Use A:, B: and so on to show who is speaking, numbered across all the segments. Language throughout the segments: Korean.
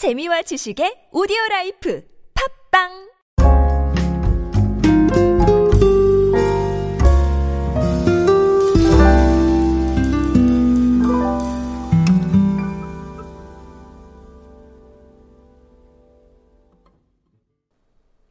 A: 재미와 지식의 오디오 라이프 팟빵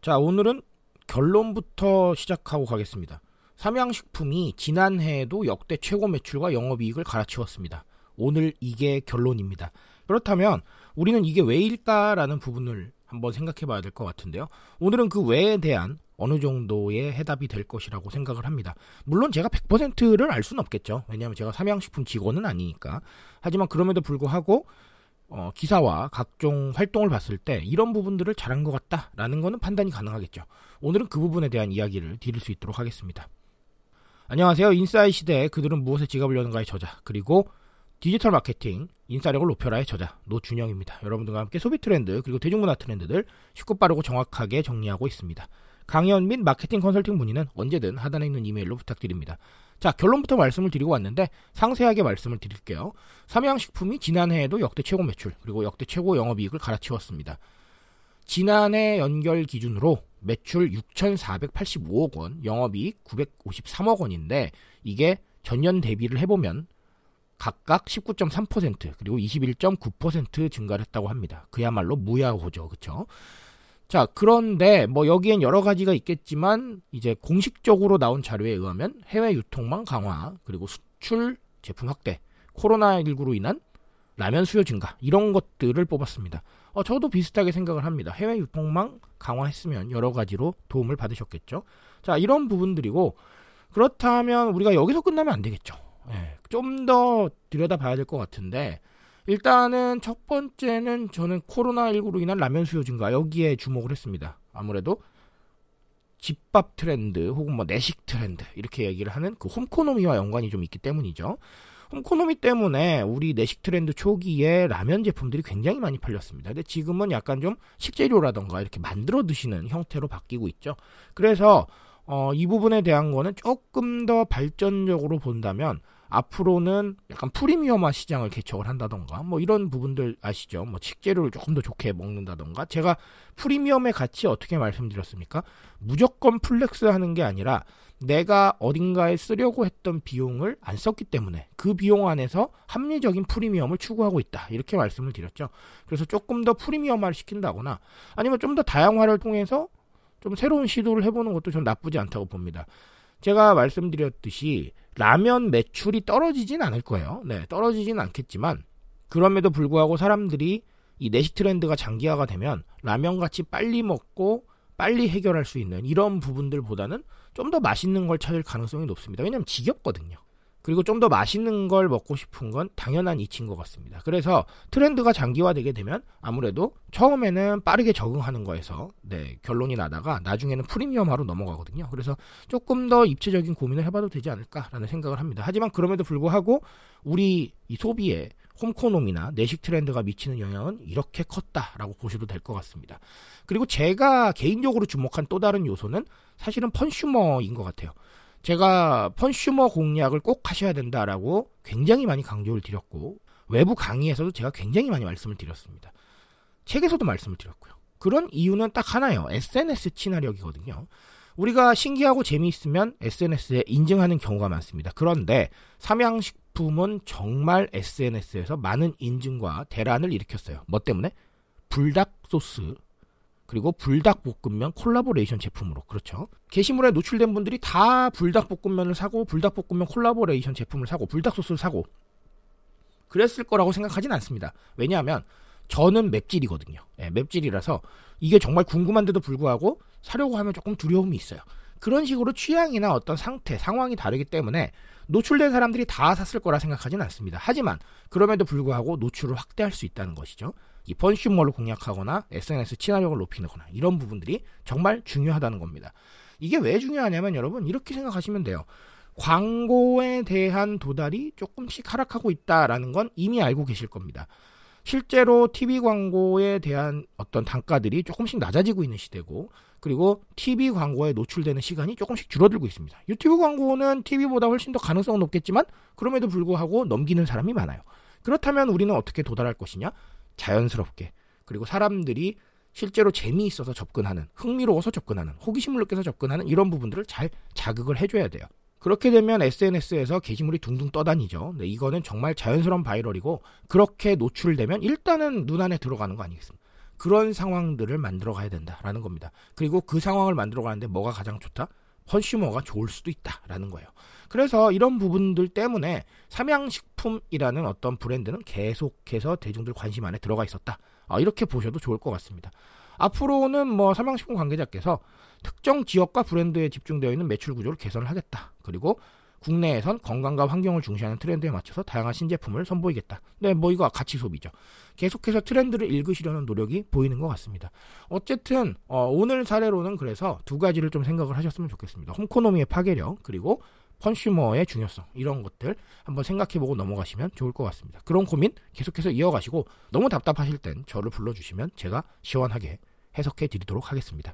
B: 자, 오늘은 결론부터 시작하고 가겠습니다. 삼양식품이 지난해에도 역대 최고 매출과 영업이익을 갈아치웠습니다. 오늘 이게 결론입니다. 그렇다면 우리는 이게 왜일까라는 부분을 한번 생각해 봐야 될 것 같은데요. 오늘은 그 왜에 대한 어느 정도의 해답이 될 것이라고 생각을 합니다. 물론 제가 100%를 알 수는 없겠죠. 왜냐하면 제가 삼양식품 직원은 아니니까. 하지만 그럼에도 불구하고 어, 기사와 각종 활동을 봤을 때 이런 부분들을 잘한 것 같다라는 것은 판단이 가능하겠죠. 오늘은 그 부분에 대한 이야기를 드릴 수 있도록 하겠습니다. 안녕하세요. 인싸의 시대에 그들은 무엇에 지갑을 여는가의 저자 그리고 디지털 마케팅 인싸력을 높여라의 저자 노준영입니다. 여러분들과 함께 소비 트렌드 그리고 대중문화 트렌드들 쉽고 빠르고 정확하게 정리하고 있습니다. 강연 및 마케팅 컨설팅 문의는 언제든 하단에 있는 이메일로 부탁드립니다. 자, 결론부터 말씀을 드리고 왔는데 상세하게 말씀을 드릴게요. 삼양식품이 지난해에도 역대 최고 매출 그리고 역대 최고 영업이익을 갈아치웠습니다. 지난해 연결 기준으로 매출 6,485억 원, 영업이익 953억 원인데 이게 전년 대비를 해보면 각각 19.3% 그리고 21.9% 증가를 했다고 합니다. 그야말로 무야호죠. 그쵸? 자, 그런데 뭐 여기엔 여러 가지가 있겠지만 이제 공식적으로 나온 자료에 의하면 해외 유통망 강화, 그리고 수출 제품 확대, 코로나19로 인한 라면 수요 증가 이런 것들을 뽑았습니다. 어, 저도 비슷하게 생각을 합니다. 해외 유통망 강화했으면 여러 가지로 도움을 받으셨겠죠. 자, 이런 부분들이고 그렇다면 우리가 여기서 끝나면 안 되겠죠. 예, 좀더 들여다봐야 될 것 같은데 일단은 첫 번째는 저는 코로나19로 인한 라면 수요 증가 여기에 주목을 했습니다. 아무래도 집밥 트렌드 혹은 뭐 내식 트렌드 이렇게 얘기를 하는 그 홈코노미와 연관이 좀 있기 때문이죠. 홈코노미 때문에 우리 내식 트렌드 초기에 라면 제품들이 굉장히 많이 팔렸습니다. 근데 지금은 약간 좀 식재료라던가 이렇게 만들어 드시는 형태로 바뀌고 있죠. 그래서 어, 이 부분에 대한 거는 조금 더 발전적으로 본다면 앞으로는 약간 프리미엄화 시장을 개척을 한다던가 뭐 이런 부분들 아시죠? 뭐 식재료를 조금 더 좋게 먹는다던가 제가 프리미엄의 가치 어떻게 말씀드렸습니까? 무조건 flex 하는 게 아니라 내가 어딘가에 쓰려고 했던 비용을 안 썼기 때문에 그 비용 안에서 합리적인 프리미엄을 추구하고 있다. 이렇게 말씀을 드렸죠. 그래서 조금 더 프리미엄화를 시킨다거나 아니면 좀 더 다양화를 통해서 좀 새로운 시도를 해보는 것도 좀 나쁘지 않다고 봅니다. 제가 말씀드렸듯이 라면 매출이 떨어지진 않을 거예요. 네, 떨어지진 않겠지만 그럼에도 불구하고 사람들이 이 내식 트렌드가 장기화가 되면 라면 같이 빨리 먹고 빨리 해결할 수 있는 이런 부분들보다는 좀 더 맛있는 걸 찾을 가능성이 높습니다. 왜냐하면 지겹거든요. 그리고 좀 더 맛있는 걸 먹고 싶은 건 당연한 이치인 것 같습니다. 그래서 트렌드가 장기화되게 되면 아무래도 처음에는 빠르게 적응하는 거에서 네, 결론이 나다가 나중에는 프리미엄화로 넘어가거든요. 그래서 조금 더 입체적인 고민을 해봐도 되지 않을까라는 생각을 합니다. 하지만 그럼에도 불구하고 우리 이 소비에 홈코놈이나 내식 트렌드가 미치는 영향은 이렇게 컸다라고 보셔도 될 것 같습니다. 그리고 제가 개인적으로 주목한 또 다른 요소는 사실은 펀슈머인 것 같아요. 제가 펀슈머 공략을 꼭 하셔야 된다라고 굉장히 많이 강조를 드렸고 외부 강의에서도 제가 굉장히 많이 말씀을 드렸습니다. 책에서도 말씀을 드렸고요. 그런 이유는 딱 하나예요. SNS 친화력이거든요. 우리가 신기하고 재미있으면 SNS에 인증하는 경우가 많습니다. 그런데 삼양식품은 정말 SNS에서 많은 인증과 대란을 일으켰어요. 뭐 때문에? 불닭 소스 그리고 불닭볶음면 콜라보레이션 제품으로 그렇죠. 게시물에 노출된 분들이 다 불닭볶음면을 사고 불닭볶음면 콜라보레이션 제품을 사고 불닭소스를 사고 그랬을 거라고 생각하진 않습니다. 왜냐하면 저는 맵찔이거든요. 네, 맵찔이라서 이게 정말 궁금한데도 불구하고 사려고 하면 조금 두려움이 있어요. 그런 식으로 취향이나 어떤 상태, 상황이 다르기 때문에 노출된 사람들이 다 샀을 거라 생각하진 않습니다. 하지만 그럼에도 불구하고 노출을 확대할 수 있다는 것이죠. 이 펀슈머를 공략하거나 SNS 친화력을 높이거나 이런 부분들이 정말 중요하다는 겁니다. 이게 왜 중요하냐면 여러분 이렇게 생각하시면 돼요. 광고에 대한 도달이 조금씩 하락하고 있다라는 건 이미 알고 계실 겁니다. 실제로 TV 광고에 대한 어떤 단가들이 조금씩 낮아지고 있는 시대고 그리고 TV 광고에 노출되는 시간이 조금씩 줄어들고 있습니다. 유튜브 광고는 TV보다 훨씬 더 가능성은 높겠지만 그럼에도 불구하고 넘기는 사람이 많아요. 그렇다면 우리는 어떻게 도달할 것이냐? 자연스럽게 그리고 사람들이 실제로 재미있어서 접근하는, 흥미로워서 접근하는, 호기심을 느껴서 접근하는 이런 부분들을 잘 자극을 해줘야 돼요. 그렇게 되면 SNS에서 게시물이 둥둥 떠다니죠. 네, 이거는 정말 자연스러운 바이럴이고 그렇게 노출되면 일단은 눈 안에 들어가는 거 아니겠습니까? 그런 상황들을 만들어 가야 된다라는 겁니다. 그리고 그 상황을 만들어 가는데 뭐가 가장 좋다? 컨슈머가 좋을 수도 있다라는 거예요. 그래서 이런 부분들 때문에 삼양식품이라는 어떤 브랜드는 계속해서 대중들 관심 안에 들어가 있었다. 아, 이렇게 보셔도 좋을 것 같습니다. 앞으로는 뭐 삼양식품 관계자께서 특정 지역과 브랜드에 집중되어 있는 매출 구조를 개선을 하겠다. 그리고 국내에선 건강과 환경을 중시하는 트렌드에 맞춰서 다양한 신제품을 선보이겠다. 네, 뭐 이거 가치 소비죠. 계속해서 트렌드를 읽으시려는 노력이 보이는 것 같습니다. 어쨌든 어, 오늘 사례로는 그래서 두 가지를 좀 생각을 하셨으면 좋겠습니다. 홈코노미의 파괴력 그리고 컨슈머의 중요성 이런 것들 한번 생각해보고 넘어가시면 좋을 것 같습니다. 그런 고민 계속해서 이어가시고 너무 답답하실 땐 저를 불러주시면 제가 시원하게 해석해 드리도록 하겠습니다.